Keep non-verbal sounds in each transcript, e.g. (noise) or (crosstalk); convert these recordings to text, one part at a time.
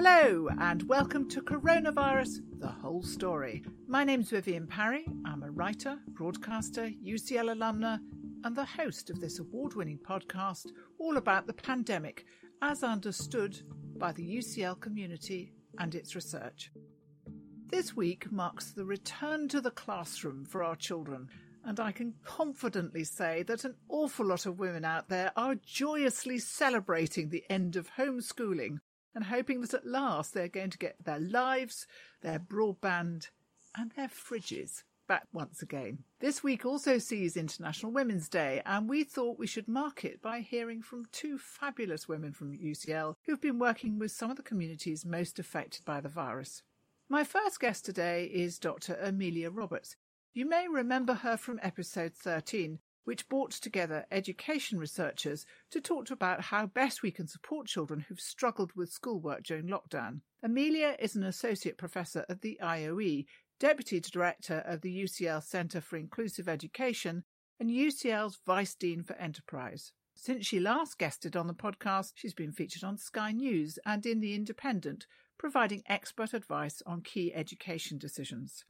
Hello, and welcome to Coronavirus The Whole Story. My name's Vivienne Parry. I'm a writer, broadcaster, UCL alumna, and the host of this award winning podcast all about the pandemic as understood by the UCL community and its research. This week marks the return to the classroom for our children, and I can confidently say that an awful lot of women out there are joyously celebrating the end of homeschooling and hoping that at last they're going to get their lives, their broadband, and their fridges back once again. This week also sees International Women's Day, and we thought we should mark it by hearing from two fabulous women from UCL who've been working with some of the communities most affected by the virus. My first guest today is Dr. Amelia Roberts. You may remember her from episode 13, which brought together education researchers to talk about how best we can support children who've struggled with schoolwork during lockdown. Amelia is an associate professor at the IOE, deputy director of the UCL Centre for Inclusive Education, and UCL's vice dean for enterprise. Since she last guested on the podcast, she's been featured on Sky News and in The Independent, providing expert advice on key education decisions.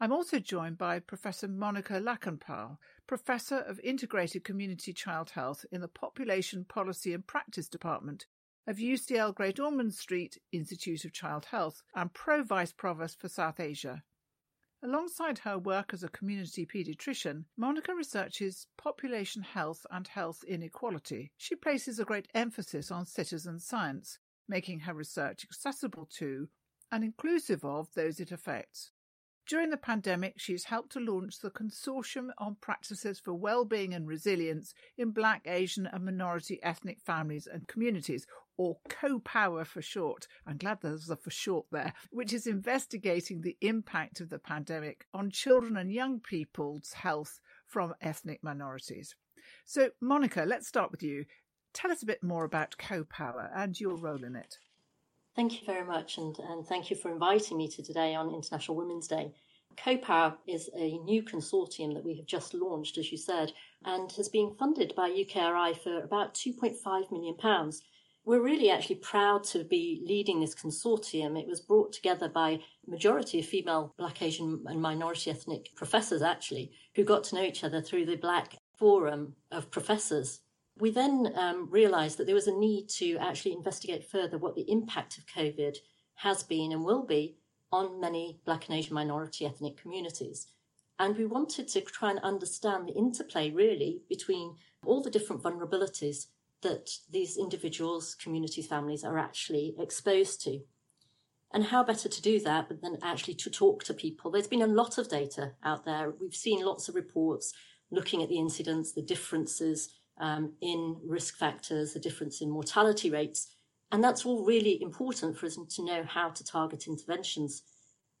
I'm also joined by Professor Monica Lakhanpaul, Professor of Integrated Community Child Health in the Population Policy and Practice Department of UCL Great Ormond Street Institute of Child Health and Pro Vice Provost for South Asia. Alongside her work as a community paediatrician, Monica researches population health and health inequality. She places a great emphasis on citizen science, making her research accessible to and inclusive of those it affects. During the pandemic, she's helped to launch the Consortium on Practices for Wellbeing and Resilience in Black, Asian, and Minority Ethnic Families and Communities, or CoPower for short. I'm glad there's a for short there, which is investigating the impact of the pandemic on children and young people's health from ethnic minorities. So, Monica, let's start with you. Tell us a bit more about CoPower and your role in it. Thank you very much, and, and thank you for inviting me to today on International Women's Day. CoPower is a new consortium that we have just launched, as you said, and has been funded by UKRI for about £2.5 million. We're really actually proud to be leading this consortium. It was brought together by a majority of female Black, Asian, and minority ethnic professors, actually, who got to know each other through the Black Forum of Professors we then um, realised that there was a need to actually investigate further what the impact of COVID has been and will be on many Black and Asian minority ethnic communities. And we wanted to try and understand the interplay really between all the different vulnerabilities that these individuals, communities, families are actually exposed to. And how better to do that than actually to talk to people? There's been a lot of data out there. We've seen lots of reports looking at the incidents, the differences, um, in risk factors, the difference in mortality rates. And that's all really important for us to know how to target interventions.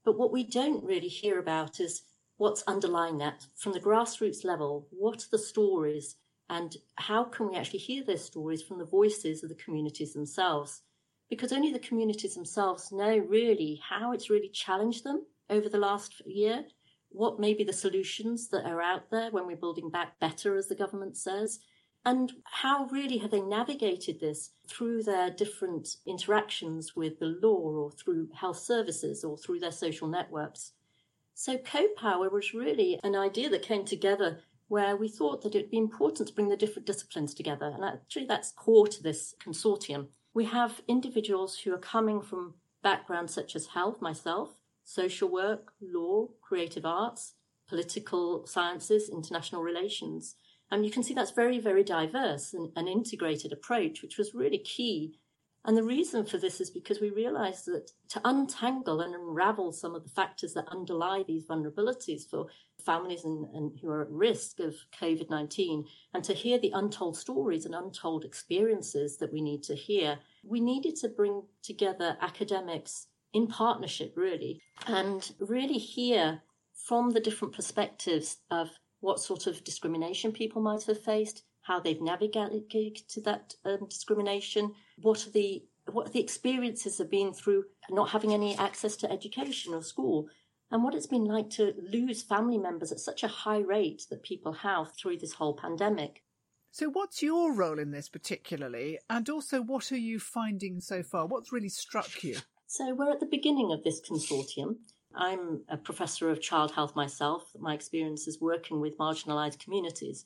But what we don't really hear about is what's underlying that from the grassroots level. What are the stories and how can we actually hear those stories from the voices of the communities themselves? Because only the communities themselves know really how it's really challenged them over the last year. What may be the solutions that are out there when we're building back better, as the government says, and how really have they navigated this through their different interactions with the law or through health services or through their social networks? So co-power was really an idea that came together where we thought that it'd be important to bring the different disciplines together. And actually that's core to this consortium. We have individuals who are coming from backgrounds such as health, myself, social work, law, creative arts, political sciences, international relations, and you can see that's very, very diverse and an integrated approach, which was really key. And the reason for this is because we realized that to untangle and unravel some of the factors that underlie these vulnerabilities for families and, and who are at risk of COVID 19, and to hear the untold stories and untold experiences that we need to hear, we needed to bring together academics in partnership, really, and really hear from the different perspectives of what sort of discrimination people might have faced, how they've navigated to that um, discrimination, what are the what the experiences have been through not having any access to education or school, and what it's been like to lose family members at such a high rate that people have through this whole pandemic. So, what's your role in this particularly? And also, what are you finding so far? What's really struck you? So, we're at the beginning of this consortium. I'm a professor of child health myself. My experience is working with marginalised communities.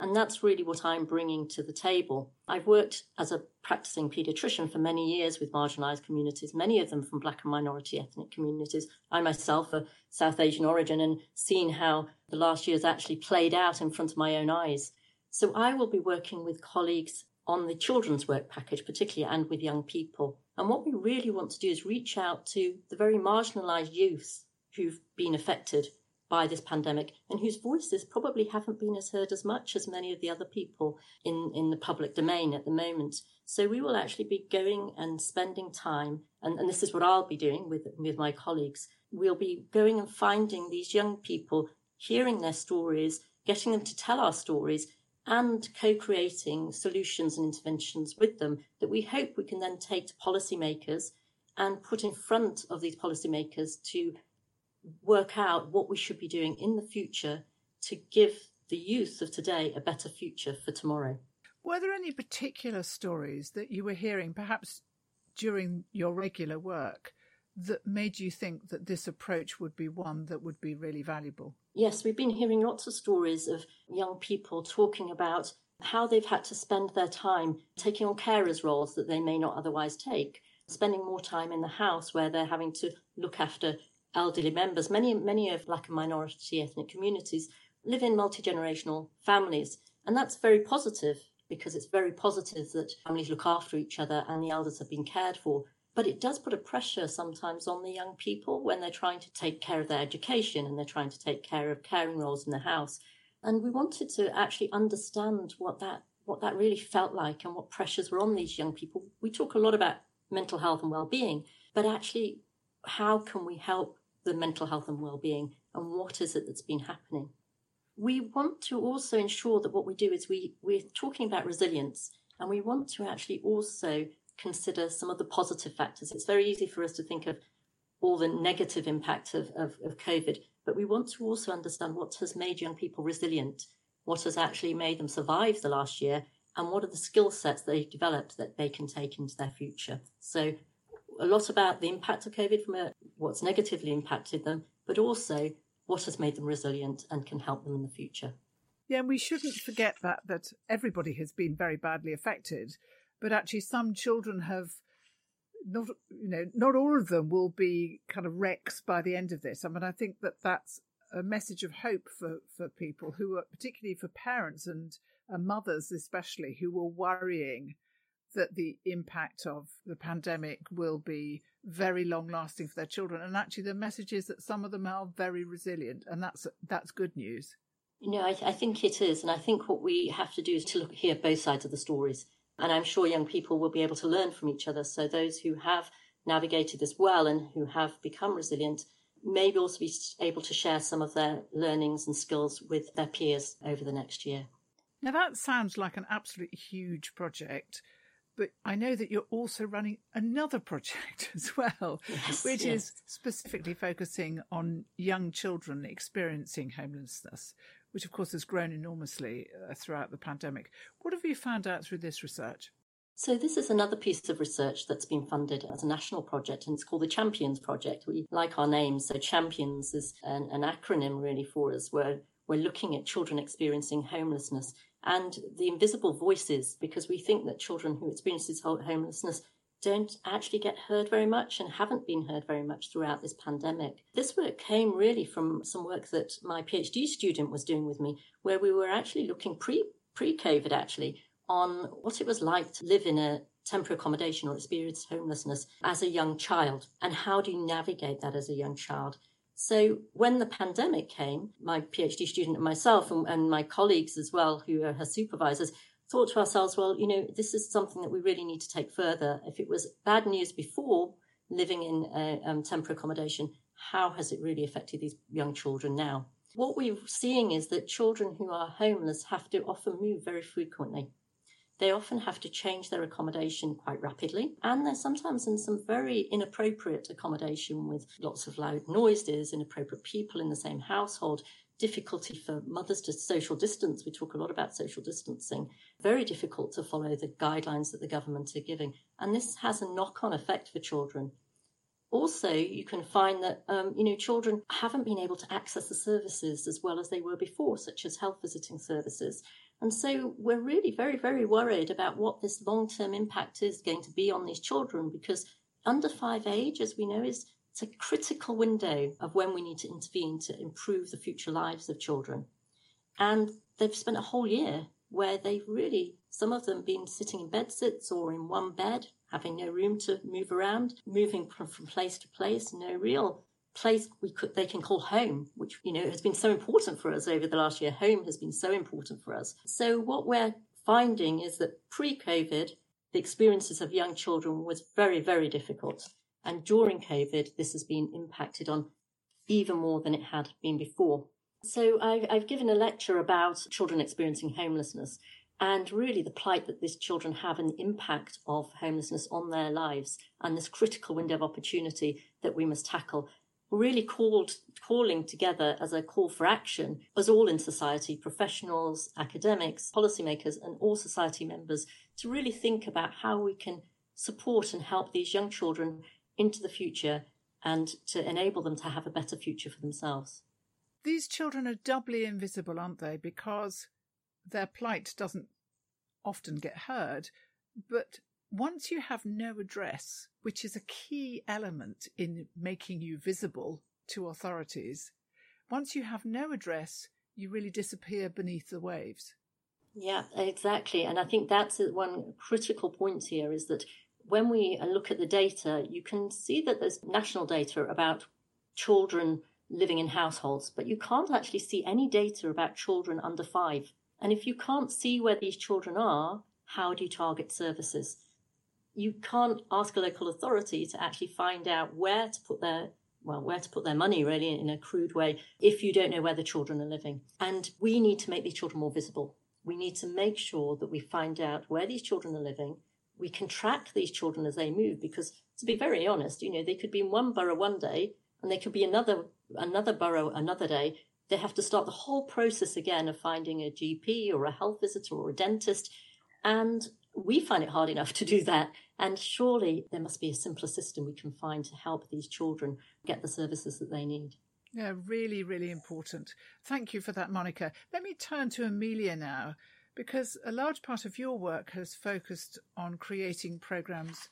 And that's really what I'm bringing to the table. I've worked as a practicing paediatrician for many years with marginalised communities, many of them from black and minority ethnic communities. I myself are South Asian origin and seen how the last years actually played out in front of my own eyes. So I will be working with colleagues on the children's work package, particularly, and with young people. And what we really want to do is reach out to the very marginalised youth who've been affected by this pandemic and whose voices probably haven't been as heard as much as many of the other people in, in the public domain at the moment. So we will actually be going and spending time, and, and this is what I'll be doing with, with my colleagues. We'll be going and finding these young people, hearing their stories, getting them to tell our stories, and co-creating solutions and interventions with them that we hope we can then take to policymakers and put in front of these policymakers to work out what we should be doing in the future to give the youth of today a better future for tomorrow. Were there any particular stories that you were hearing, perhaps during your regular work, that made you think that this approach would be one that would be really valuable? Yes, we've been hearing lots of stories of young people talking about how they've had to spend their time taking on carers' roles that they may not otherwise take, spending more time in the house where they're having to look after elderly members. Many, many of black and minority ethnic communities live in multi generational families, and that's very positive because it's very positive that families look after each other and the elders have been cared for. But it does put a pressure sometimes on the young people when they're trying to take care of their education and they're trying to take care of caring roles in the house. And we wanted to actually understand what that what that really felt like and what pressures were on these young people. We talk a lot about mental health and well-being, but actually how can we help the mental health and well-being and what is it that's been happening. We want to also ensure that what we do is we, we're talking about resilience and we want to actually also consider some of the positive factors. It's very easy for us to think of all the negative impact of, of, of COVID, but we want to also understand what has made young people resilient, what has actually made them survive the last year, and what are the skill sets they've developed that they can take into their future. So a lot about the impact of COVID from a, what's negatively impacted them, but also what has made them resilient and can help them in the future. Yeah, and we shouldn't forget that that everybody has been very badly affected, but actually some children have not you know not all of them will be kind of wrecks by the end of this. I mean, I think that that's a message of hope for for people who are particularly for parents and, and mothers especially who were worrying that the impact of the pandemic will be very long lasting for their children. And actually, the message is that some of them are very resilient, and that's that's good news. You know, I, I think it is, and I think what we have to do is to look hear both sides of the stories. And I'm sure young people will be able to learn from each other. So those who have navigated this well and who have become resilient may also be able to share some of their learnings and skills with their peers over the next year. Now that sounds like an absolutely huge project but I know that you're also running another (laughs) project as well, yes, which yes. is specifically focusing on young children experiencing homelessness, which of course has grown enormously uh, throughout the pandemic. What have you found out through this research? So, this is another piece of research that's been funded as a national project, and it's called the Champions Project. We like our name, so Champions is an, an acronym really for us, where we're looking at children experiencing homelessness and the invisible voices, because we think that children who experience homelessness don't actually get heard very much and haven't been heard very much throughout this pandemic. This work came really from some work that my PhD student was doing with me, where we were actually looking pre pre COVID actually on what it was like to live in a temporary accommodation or experience homelessness as a young child and how do you navigate that as a young child so when the pandemic came, my PhD student and myself and, and, my colleagues as well, who are her supervisors, thought to ourselves, well, you know, this is something that we really need to take further. If it was bad news before living in a um, temporary accommodation, how has it really affected these young children now? What we're seeing is that children who are homeless have to often move very frequently. They often have to change their accommodation quite rapidly, and they're sometimes in some very inappropriate accommodation with lots of loud noises, inappropriate people in the same household difficulty for mothers to social distance. We talk a lot about social distancing. Very difficult to follow the guidelines that the government are giving. And this has a knock on effect for children. Also, you can find that, um, you know, children haven't been able to access the services as well as they were before, such as health visiting services. And so we're really very, very worried about what this long term impact is going to be on these children because under five age, as we know, is it's a critical window of when we need to intervene to improve the future lives of children. And they've spent a whole year where they've really, some of them, been sitting in bed sits or in one bed, having no room to move around, moving from, from place to place, no real place we could they can call home which you know has been so important for us over the last year. Home has been so important for us. So what we're finding is that pre-covid the experiences of young children was very very difficult and during covid this has been impacted on even more than it had been before. So I've, I've given a lecture about children experiencing homelessness and really the plight that these children have and the impact of homelessness on their lives and this critical window of opportunity that we must tackle. Really called calling together as a call for action as all in society professionals academics policymakers and all society members to really think about how we can support and help these young children into the future and to enable them to have a better future for themselves these children are doubly invisible, aren't they? Because their plight doesn't often get heard. But once you have no address, which is a key element in making you visible to authorities, once you have no address, you really disappear beneath the waves. Yeah, exactly. And I think that's one critical point here is that when we look at the data, you can see that there's national data about children living in households, but you can't actually see any data about children under five. And if you can't see where these children are, how do you target services? You can't ask a local authority to actually find out where to put their well, where to put their money really in a crude way if you don't know where the children are living. And we need to make these children more visible. We need to make sure that we find out where these children are living. We can track these children as they move because to be very honest, you know, they could be in one borough one day and they could be another another borough another day, they have to start the whole process again of finding a GP or a health visitor or a dentist. And we find it hard enough (laughs) to do that. And surely there must be a simpler system we can find to help these children get the services that they need. Yeah, really, really important. Thank you for that, Monica. Let me turn to Amelia now, because a large part of your work has focused on creating programs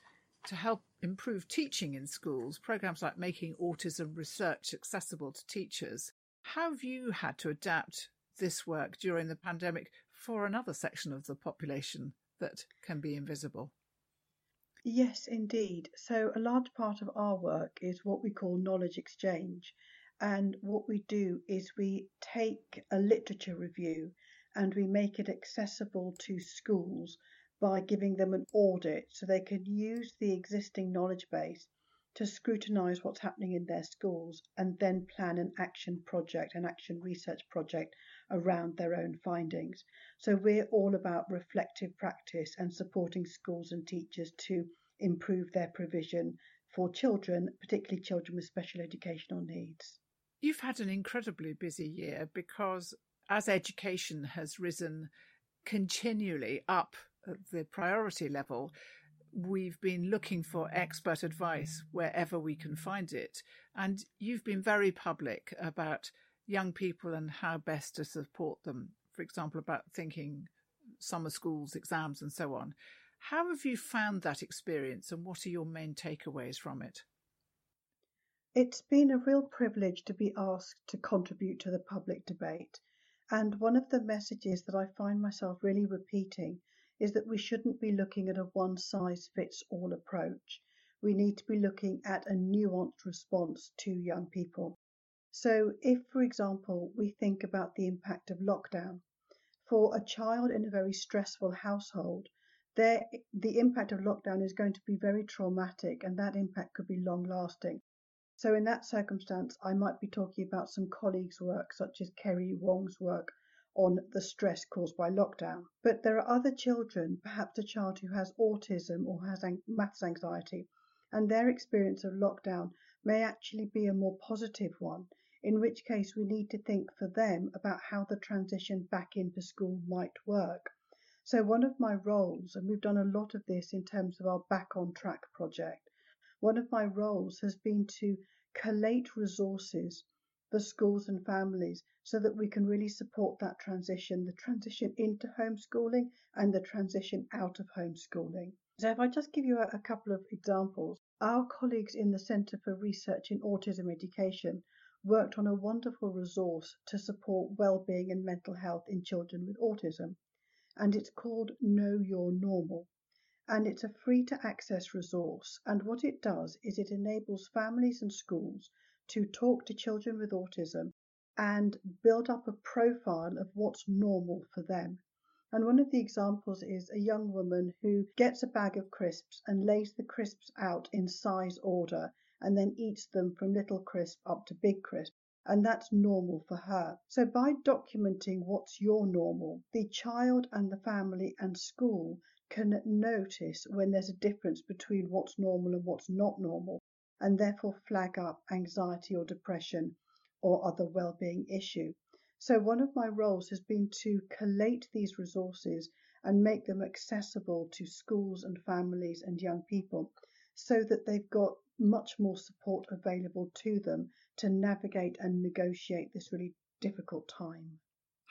to help improve teaching in schools, programs like making autism research accessible to teachers. How have you had to adapt this work during the pandemic for another section of the population that can be invisible? Yes, indeed. So, a large part of our work is what we call knowledge exchange. And what we do is we take a literature review and we make it accessible to schools by giving them an audit so they can use the existing knowledge base to scrutinise what's happening in their schools and then plan an action project, an action research project around their own findings. So we're all about reflective practice and supporting schools and teachers to improve their provision for children, particularly children with special educational needs. You've had an incredibly busy year because as education has risen continually up the priority level, we've been looking for expert advice wherever we can find it. And you've been very public about young people and how best to support them. For example, about thinking summer schools, exams, and so on. How have you found that experience and what are your main takeaways from it? It's been a real privilege to be asked to contribute to the public debate. And one of the messages that I find myself really repeating is that we shouldn't be looking at a one size fits all approach. We need to be looking at a nuanced response to young people. So, if, for example, we think about the impact of lockdown, for a child in a very stressful household, the impact of lockdown is going to be very traumatic and that impact could be long lasting. So, in that circumstance, I might be talking about some colleagues' work, such as Kerry Wong's work on the stress caused by lockdown. But there are other children, perhaps a child who has autism or has maths anxiety, and their experience of lockdown may actually be a more positive one in which case we need to think for them about how the transition back into school might work. So, one of my roles, and we've done a lot of this in terms of our Back on Track project, one of my roles has been to collate resources for schools and families so that we can really support that transition, the transition into homeschooling and the transition out of homeschooling. So, if I just give you a, a couple of examples, our colleagues in the Centre for Research in Autism Education worked on a wonderful resource to support well-being and mental health in children with autism, and it's called Know Your Normal. And it's a free to access resource. And what it does is it enables families and schools to talk to children with autism and build up a profile of what's normal for them. And one of the examples is a young woman who gets a bag of crisps and lays the crisps out in size order and then eats them from little crisp up to big crisp. And that's normal for her. So, by documenting what's your normal, the child and the family and school can notice when there's a difference between what's normal and what's not normal, and therefore flag up anxiety or depression or other well-being issue. So one of my roles has been to collate these resources and make them accessible to schools and families and young people so that they've got much more support available to them to navigate and negotiate this really difficult time.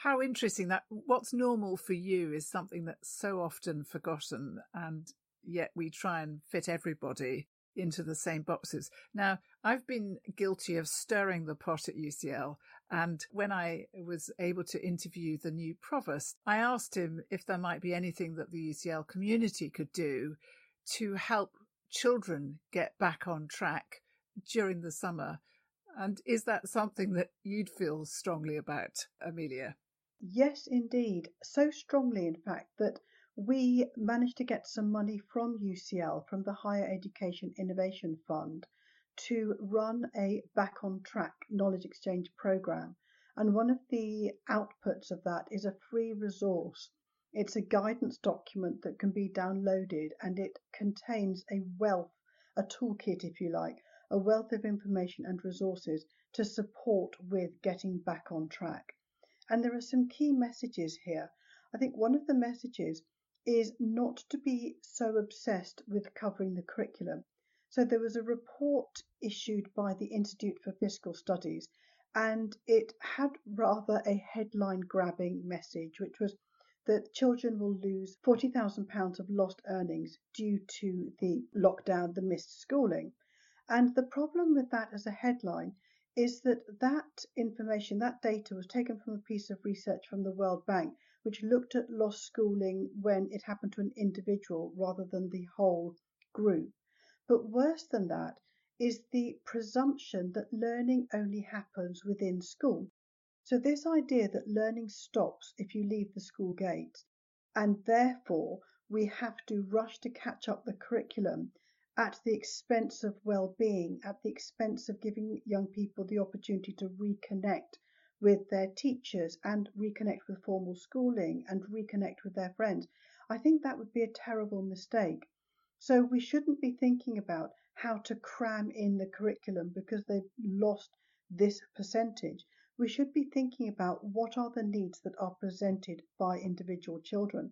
How interesting that what's normal for you is something that's so often forgotten, and yet we try and fit everybody into the same boxes. Now, I've been guilty of stirring the pot at UCL, and when I was able to interview the new provost, I asked him if there might be anything that the UCL community could do to help children get back on track during the summer. And is that something that you'd feel strongly about, Amelia? Yes, indeed. So strongly, in fact, that we managed to get some money from UCL, from the Higher Education Innovation Fund, to run a back on track knowledge exchange program. And one of the outputs of that is a free resource it's a guidance document that can be downloaded and it contains a wealth, a toolkit, if you like, a wealth of information and resources to support with getting back on track. And there are some key messages here. I think one of the messages is not to be so obsessed with covering the curriculum. So there was a report issued by the Institute for Fiscal Studies and it had rather a headline grabbing message, which was that children will lose £40,000 of lost earnings due to the lockdown, the missed schooling. And the problem with that as a headline is that that information, that data was taken from a piece of research from the World Bank, which looked at lost schooling when it happened to an individual rather than the whole group. But worse than that is the presumption that learning only happens within school. So this idea that learning stops if you leave the school gates, and therefore we have to rush to catch up the curriculum at the expense of well-being, at the expense of giving young people the opportunity to reconnect with their teachers and reconnect with formal schooling and reconnect with their friends. I think that would be a terrible mistake. So we shouldn't be thinking about how to cram in the curriculum because they've lost this percentage we should be thinking about what are the needs that are presented by individual children.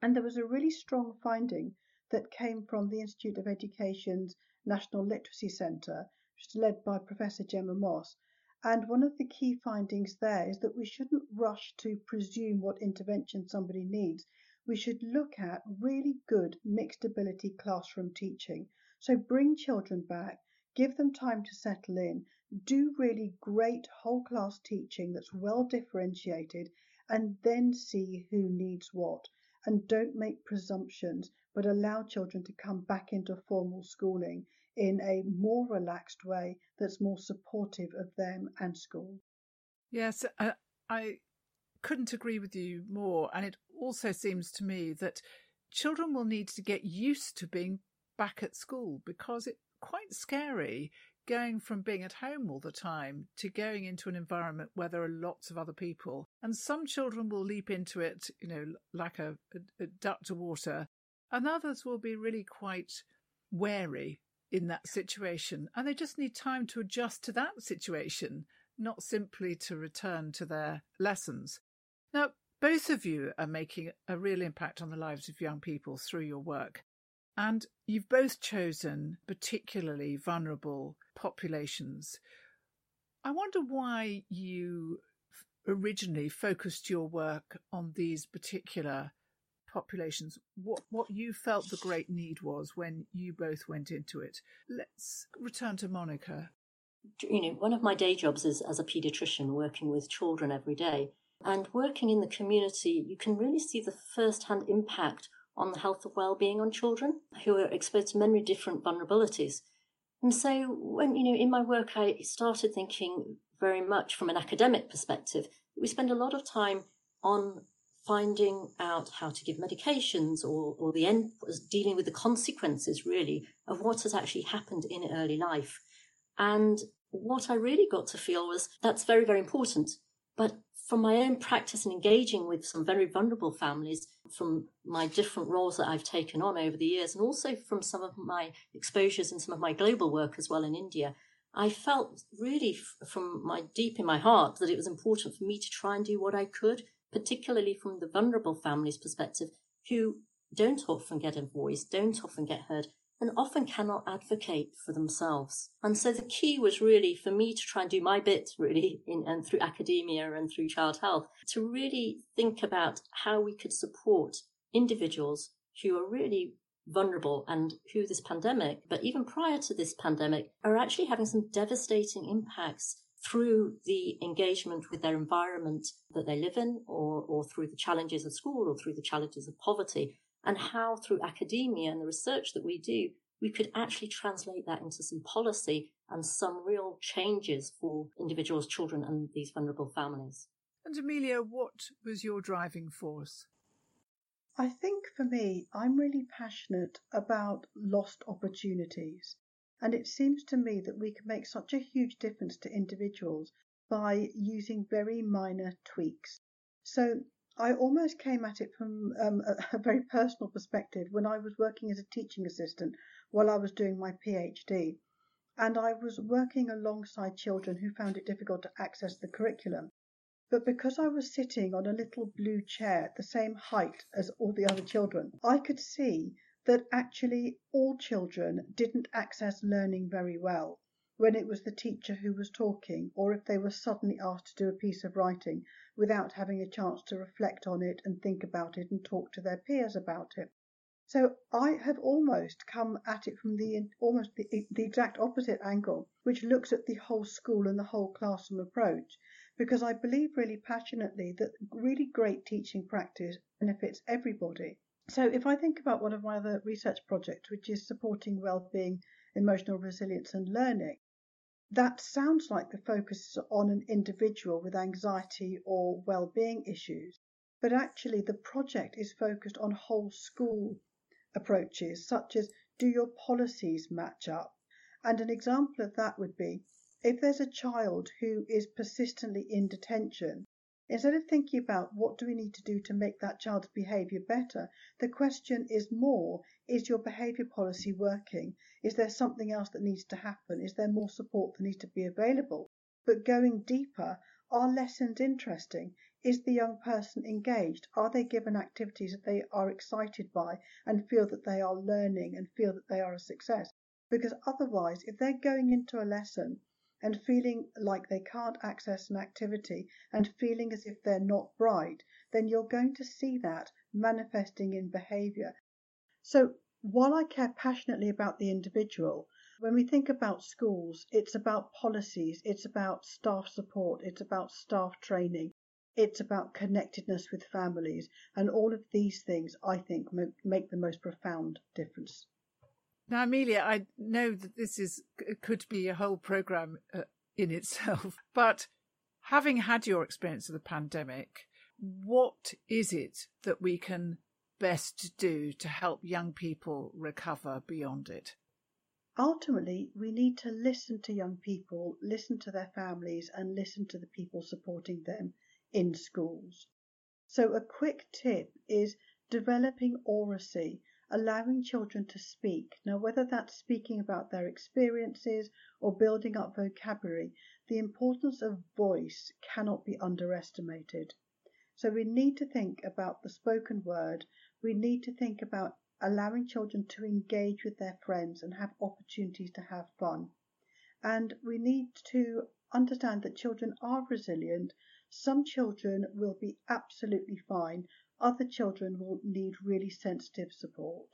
And there was a really strong finding that came from the Institute of Education's National Literacy Centre, which is led by Professor Gemma Moss. And one of the key findings there is that we shouldn't rush to presume what intervention somebody needs. We should look at really good mixed ability classroom teaching. So bring children back, give them time to settle in, do really great whole class teaching that's well differentiated, and then see who needs what. And don't make presumptions, but allow children to come back into formal schooling in a more relaxed way that's more supportive of them and school. Yes, I, I couldn't agree with you more. And it also seems to me that children will need to get used to being back at school because it's quite scary going from being at home all the time to going into an environment where there are lots of other people. And some children will leap into it, you know, like a, a duck to water, and others will be really quite wary in that situation and they just need time to adjust to that situation, not simply to return to their lessons. Now, both of you are making a real impact on the lives of young people through your work. And you've both chosen particularly vulnerable populations. I wonder why you originally focused your work on these particular populations, what, what you felt the great need was when you both went into it. Let's return to Monica. You know, one of my day jobs is as a paediatrician working with children every day. And working in the community, you can really see the first hand impact on the health of well-being on children who are exposed to many different vulnerabilities. And so when, you know, in my work, I started thinking very much from an academic perspective. We spend a lot of time on finding out how to give medications or, or the end, dealing with the consequences really of what has actually happened in early life. And what I really got to feel was that's very, very important. But from my own practice and engaging with some very vulnerable families, from my different roles that I've taken on over the years, and also from some of my exposures and some of my global work as well in India, I felt really from my deep in my heart that it was important for me to try and do what I could particularly from the vulnerable families perspective, who don't often get a voice, don't often get heard, and often cannot advocate for themselves. And so the key was really for me to try and do my bit really in, and through academia and through child health to really think about how we could support individuals who are really vulnerable and who this pandemic, but even prior to this pandemic, are actually having some devastating impacts through the engagement with their environment that they live in or, or through the challenges of school or through the challenges of poverty and how through academia and the research that we do, we could actually translate that into some policy and some real changes for individuals, children and these vulnerable families. And Amelia, what was your driving force? I think for me, I'm really passionate about lost opportunities. And it seems to me that we can make such a huge difference to individuals by using very minor tweaks. So I almost came at it from um, a, (laughs) a, very personal perspective when I was working as a teaching assistant while I was doing my PhD. And I was working alongside children who found it difficult to access the curriculum. But because I was sitting on a little blue chair at the same height as all the other children, I could see that actually all children didn't access learning very well when it was the teacher who was talking, or if they were suddenly asked to do a piece of writing without having a chance to reflect on it and think about it and talk to their peers about it. So I have almost come at it from the almost the, the exact opposite angle, which looks at the whole school and the whole classroom approach, because I believe really passionately that really great teaching practice benefits everybody. So if I think about one of my other research projects, which is supporting well-being, emotional resilience and learning, that sounds like the focus is on an individual with anxiety or well-being issues, but actually the project is focused on whole school approaches, such as do your policies match up? And an example of that would be if there's a child who is persistently in detention, Instead of thinking about what do we need to do to make that child's behaviour better, the question is more is your behaviour policy working? Is there something else that needs to happen? Is there more support that needs to be available? But going deeper, are lessons interesting? Is the young person engaged? Are they given activities that they are excited by and feel that they are learning and feel that they are a success? Because otherwise, if they're going into a lesson and feeling like they can't access an activity and feeling as if they're not bright, then you're going to see that manifesting in behavior. So while I care passionately about the individual, when we think about schools, it's about policies, it's about staff support, it's about staff training, it's about connectedness with families, and all of these things I think make the most profound difference. Now, Amelia, I know that this is could be a whole program uh, in itself, (laughs) but having had your experience of the pandemic, what is it that we can best do to help young people recover beyond it? Ultimately, we need to listen to young people, listen to their families, and listen to the people supporting them in schools. So, a quick tip is developing oracy allowing children to speak. Now, whether that's speaking about their experiences or building up vocabulary, the importance of voice cannot be underestimated. So, we need to think about the spoken word, we need to think about allowing children to engage with their friends and have opportunities to have fun. And we need to understand that children are resilient. Some children will be absolutely fine, other children will need really sensitive support.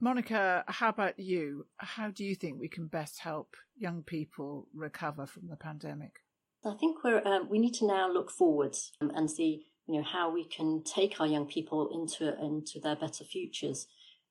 Monica, how about you? How do you think we can best help young people recover from the pandemic? I think we're um, we need to now look forwards and see you know how we can take our young people into into their better futures.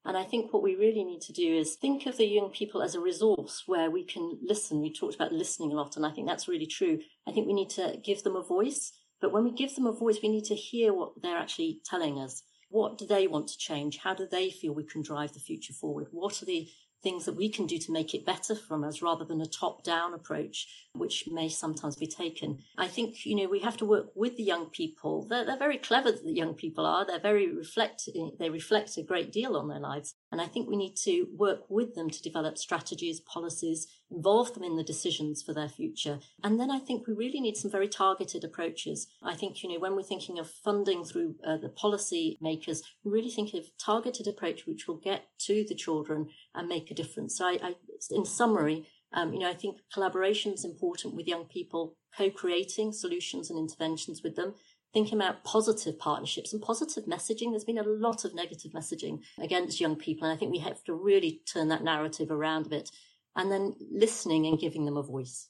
And I think what we really need to do is think of the young people as a resource where we can listen. We talked about listening a lot, and I think that's really true. I think we need to give them a voice but when we give them a voice, we need to hear what they're actually telling us. What do they want to change? How do they feel we can drive the future forward? What are the things that we can do to make it better from us rather than a top down approach, which may sometimes be taken. I think, you know, we have to work with the young people. They're, they're very clever, the young people are. They're very reflect, they reflect a great deal on their lives. And I think we need to work with them to develop strategies, policies, involve them in the decisions for their future. And then I think we really need some very targeted approaches. I think, you know, when we're thinking of funding through uh, the policy makers, we really think of targeted approach which will get to the children and make a difference. So I, I in summary, um, you know, I think collaboration is important with young people, co-creating solutions and interventions with them, thinking about positive partnerships and positive messaging. There's been a lot of negative messaging against young people. And I think we have to really turn that narrative around a bit and then listening and giving them a voice.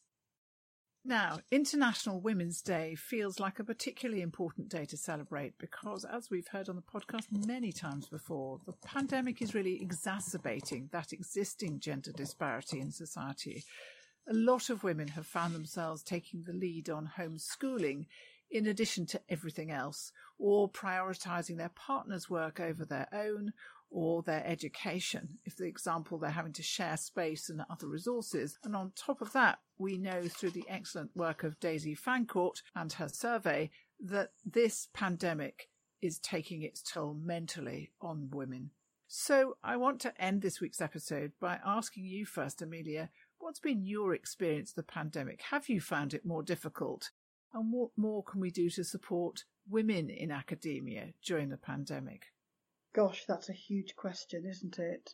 Now, International Women's Day feels like a particularly important day to celebrate because, as we've heard on the podcast many times before, the pandemic is really exacerbating that existing gender disparity in society. A lot of women have found themselves taking the lead on homeschooling in addition to everything else, or prioritising their partner's work over their own, or their education, if, for example, they're having to share space and other resources. And on top of that, we know through the excellent work of Daisy Fancourt and her survey that this pandemic is taking its toll mentally on women. So I want to end this week's episode by asking you first, Amelia, what's been your experience of the pandemic? Have you found it more difficult? And what more can we do to support women in academia during the pandemic? Gosh, that's a huge question, isn't it?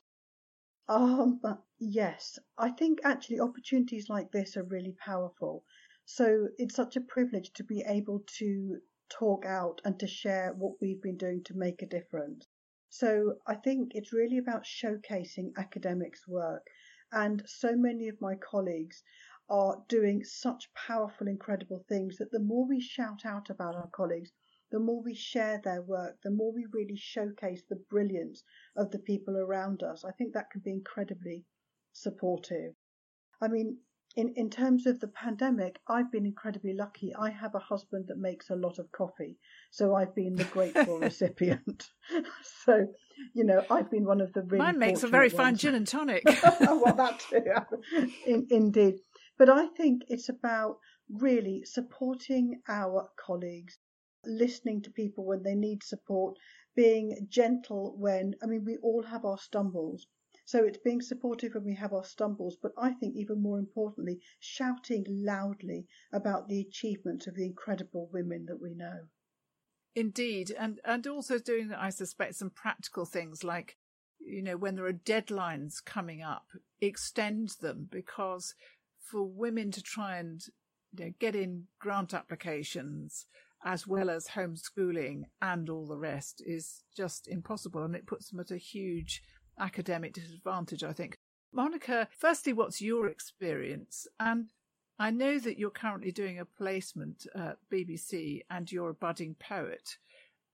Um, yes, I think actually opportunities like this are really powerful. So it's such a privilege to be able to talk out and to share what we've been doing to make a difference. So I think it's really about showcasing academics' work. And so many of my colleagues are doing such powerful, incredible things that the more we shout out about our colleagues, the more we share their work, the more we really showcase the brilliance of the people around us. I think that can be incredibly supportive. I mean, in, in terms of the pandemic, I've been incredibly lucky. I have a husband that makes a lot of coffee, so I've been the grateful (laughs) recipient. (laughs) so, you know, I've been one of the really. Mine makes a very ones. fine gin and tonic. (laughs) well, that too, in, indeed. But I think it's about really supporting our colleagues, listening to people when they need support, being gentle when, I mean, we all have our stumbles. So it's being supportive when we have our stumbles, but I think even more importantly, shouting loudly about the achievements of the incredible women that we know. Indeed, and and also doing, I suspect, some practical things like, you know, when there are deadlines coming up, extend them because for women to try and you know, get in grant applications as well as homeschooling and all the rest is just impossible. And it puts them at a huge academic disadvantage, I think. Monica, firstly, what's your experience? And I know that you're currently doing a placement at BBC and you're a budding poet.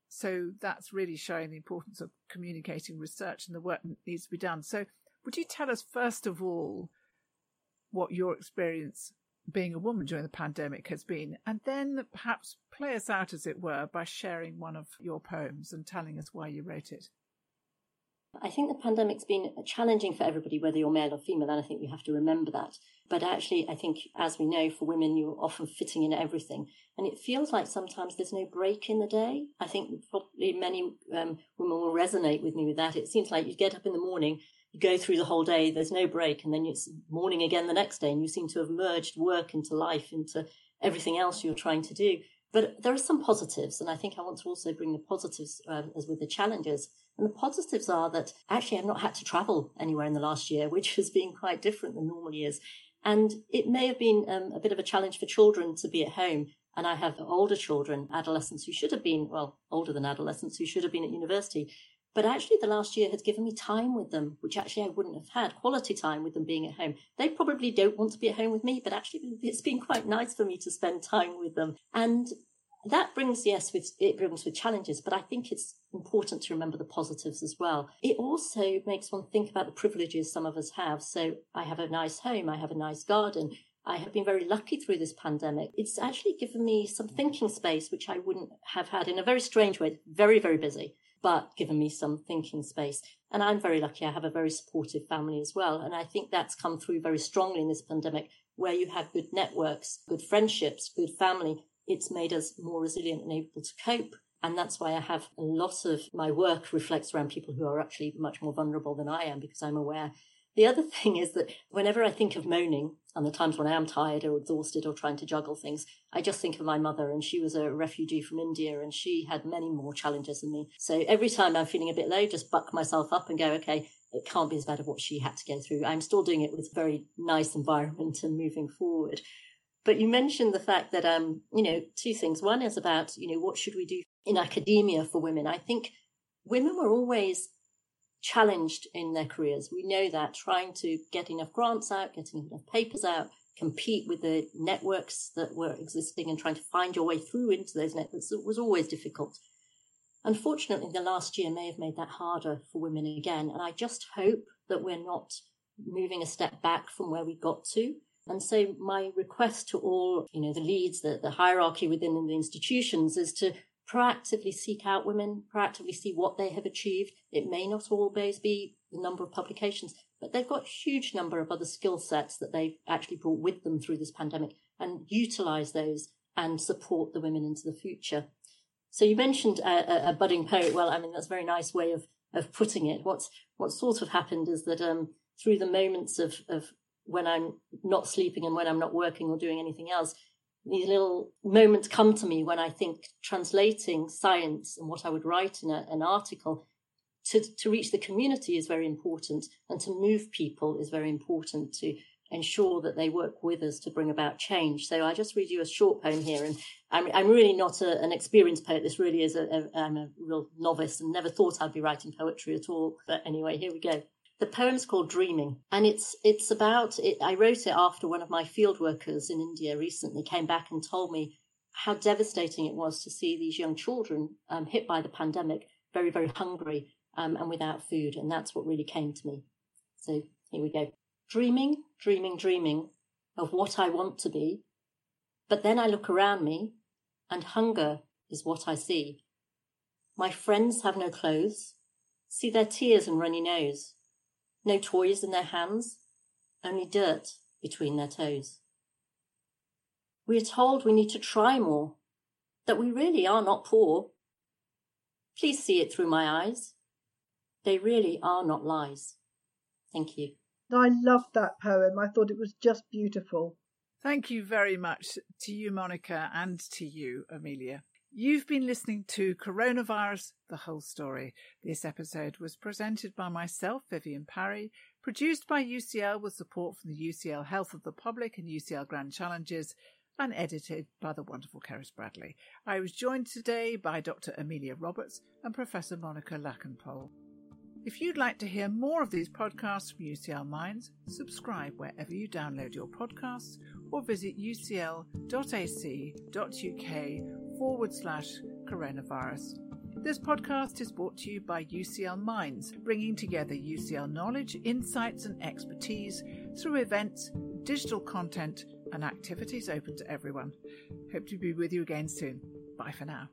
So that's really showing the importance of communicating research and the work that needs to be done. So would you tell us, first of all, what your experience being a woman during the pandemic has been, and then perhaps play us out, as it were, by sharing one of your poems and telling us why you wrote it. I think the pandemic's been challenging for everybody, whether you're male or female, and I think we have to remember that. But actually, I think, as we know, for women, you're often fitting in everything. And it feels like sometimes there's no break in the day. I think probably many um, women will resonate with me with that. It seems like you get up in the morning, you go through the whole day, there's no break, and then it's morning again the next day, and you seem to have merged work into life, into everything else you're trying to do. But there are some positives, and I think I want to also bring the positives um, as with the challenges. And the positives are that actually I've not had to travel anywhere in the last year, (laughs) which has been quite different than normal years. And it may have been um, a bit of a challenge for children to be at home. And I have older children, adolescents who should have been, well, older than adolescents who should have been at university. But actually, the last year has given me time with them, which actually I wouldn't have had quality time with them being at home. They probably don't want to be at home with me, but actually, it's been quite nice for me to spend time with them. And that brings, yes, with, it brings with challenges, but I think it's important to remember the positives as well. It also makes one think about the privileges some of us have. So I have a nice home. I have a nice garden. I have been very lucky through this pandemic. It's actually given me some thinking space, which I wouldn't have had in a very strange way. Very, very busy but given me some thinking space. And I'm very lucky. I have a very supportive family as well. And I think that's come through very strongly in this pandemic, where you have good networks, good friendships, good family. It's made us more resilient and able to cope. And that's why I have a lot of my work reflects around people who are actually much more vulnerable than I am because I'm aware the other (laughs) thing is that whenever I think of moaning and the times when I am tired or exhausted or trying to juggle things, I just think of my mother and she was a refugee from India and she had many more challenges than me. So every time I'm feeling a bit low, just buck myself up and go, okay, it can't be as bad as what she had to go through. I'm still doing it with a very nice environment and moving forward. But you mentioned the fact that, um, you know, two things. One is about, you know, what should we do in academia for women? I think women were always challenged in their careers. We know that trying to get enough grants out, getting enough papers out, compete with the networks that were existing and trying to find your way through into those networks was always difficult. Unfortunately, the last year may have made that harder for women again. And I just hope that we're not moving a step back from where we got to. And so my request to all, you know, the leads, the, the hierarchy within the institutions is to proactively seek out women, proactively see what they have achieved. It may not always be the number of publications, but they've got a huge number of other skill sets that they've actually brought with them through this pandemic and utilize those and support the women into the future. So you mentioned a, a budding poet. Well, I mean, that's a very nice way of, of putting it. What's, what sort of happened is that, um, through the moments of, of when I'm not sleeping and when I'm not working or doing anything else, these little moments come to me when I think translating science and what I would write in a, an article to, to reach the community is very important and to move people is very important to ensure that they work with us to bring about change. So I just read you a short poem here and I'm, I'm really not a, an experienced poet. This really is a, a, I'm a real novice and never thought I'd be writing poetry at all. But anyway, here we go. The poem's called Dreaming, and it's it's about. It, I wrote it after one of my field workers in India recently came back and told me how devastating it was to see these young children um, hit by the pandemic, very very hungry um, and without food, and that's what really came to me. So here we go. Dreaming, dreaming, dreaming of what I want to be, but then I look around me, and hunger is what I see. My friends have no clothes. See their tears and runny nose no toys in their hands, only dirt between their toes. We are told we need to try more, that we really are not poor. Please see it through my eyes. They really are not lies. Thank you. I loved that poem. I thought it was just beautiful. Thank you very much to you, Monica, and to you, Amelia. You've been listening to Coronavirus, the whole story. This episode was presented by myself, Vivienne Parry, produced by UCL with support from the UCL Health of the Public and UCL Grand Challenges, and edited by the wonderful Keris Bradley. I was joined today by Dr. Amelia Roberts and Professor Monica Lakhanpaul. If you'd like to hear more of these podcasts from UCL Minds, subscribe wherever you download your podcasts or visit ucl.ac.uk forward slash coronavirus. This podcast is brought to you by UCL Minds, bringing together UCL knowledge, insights, and expertise through events, digital content, and activities open to everyone. Hope to be with you again soon. Bye for now.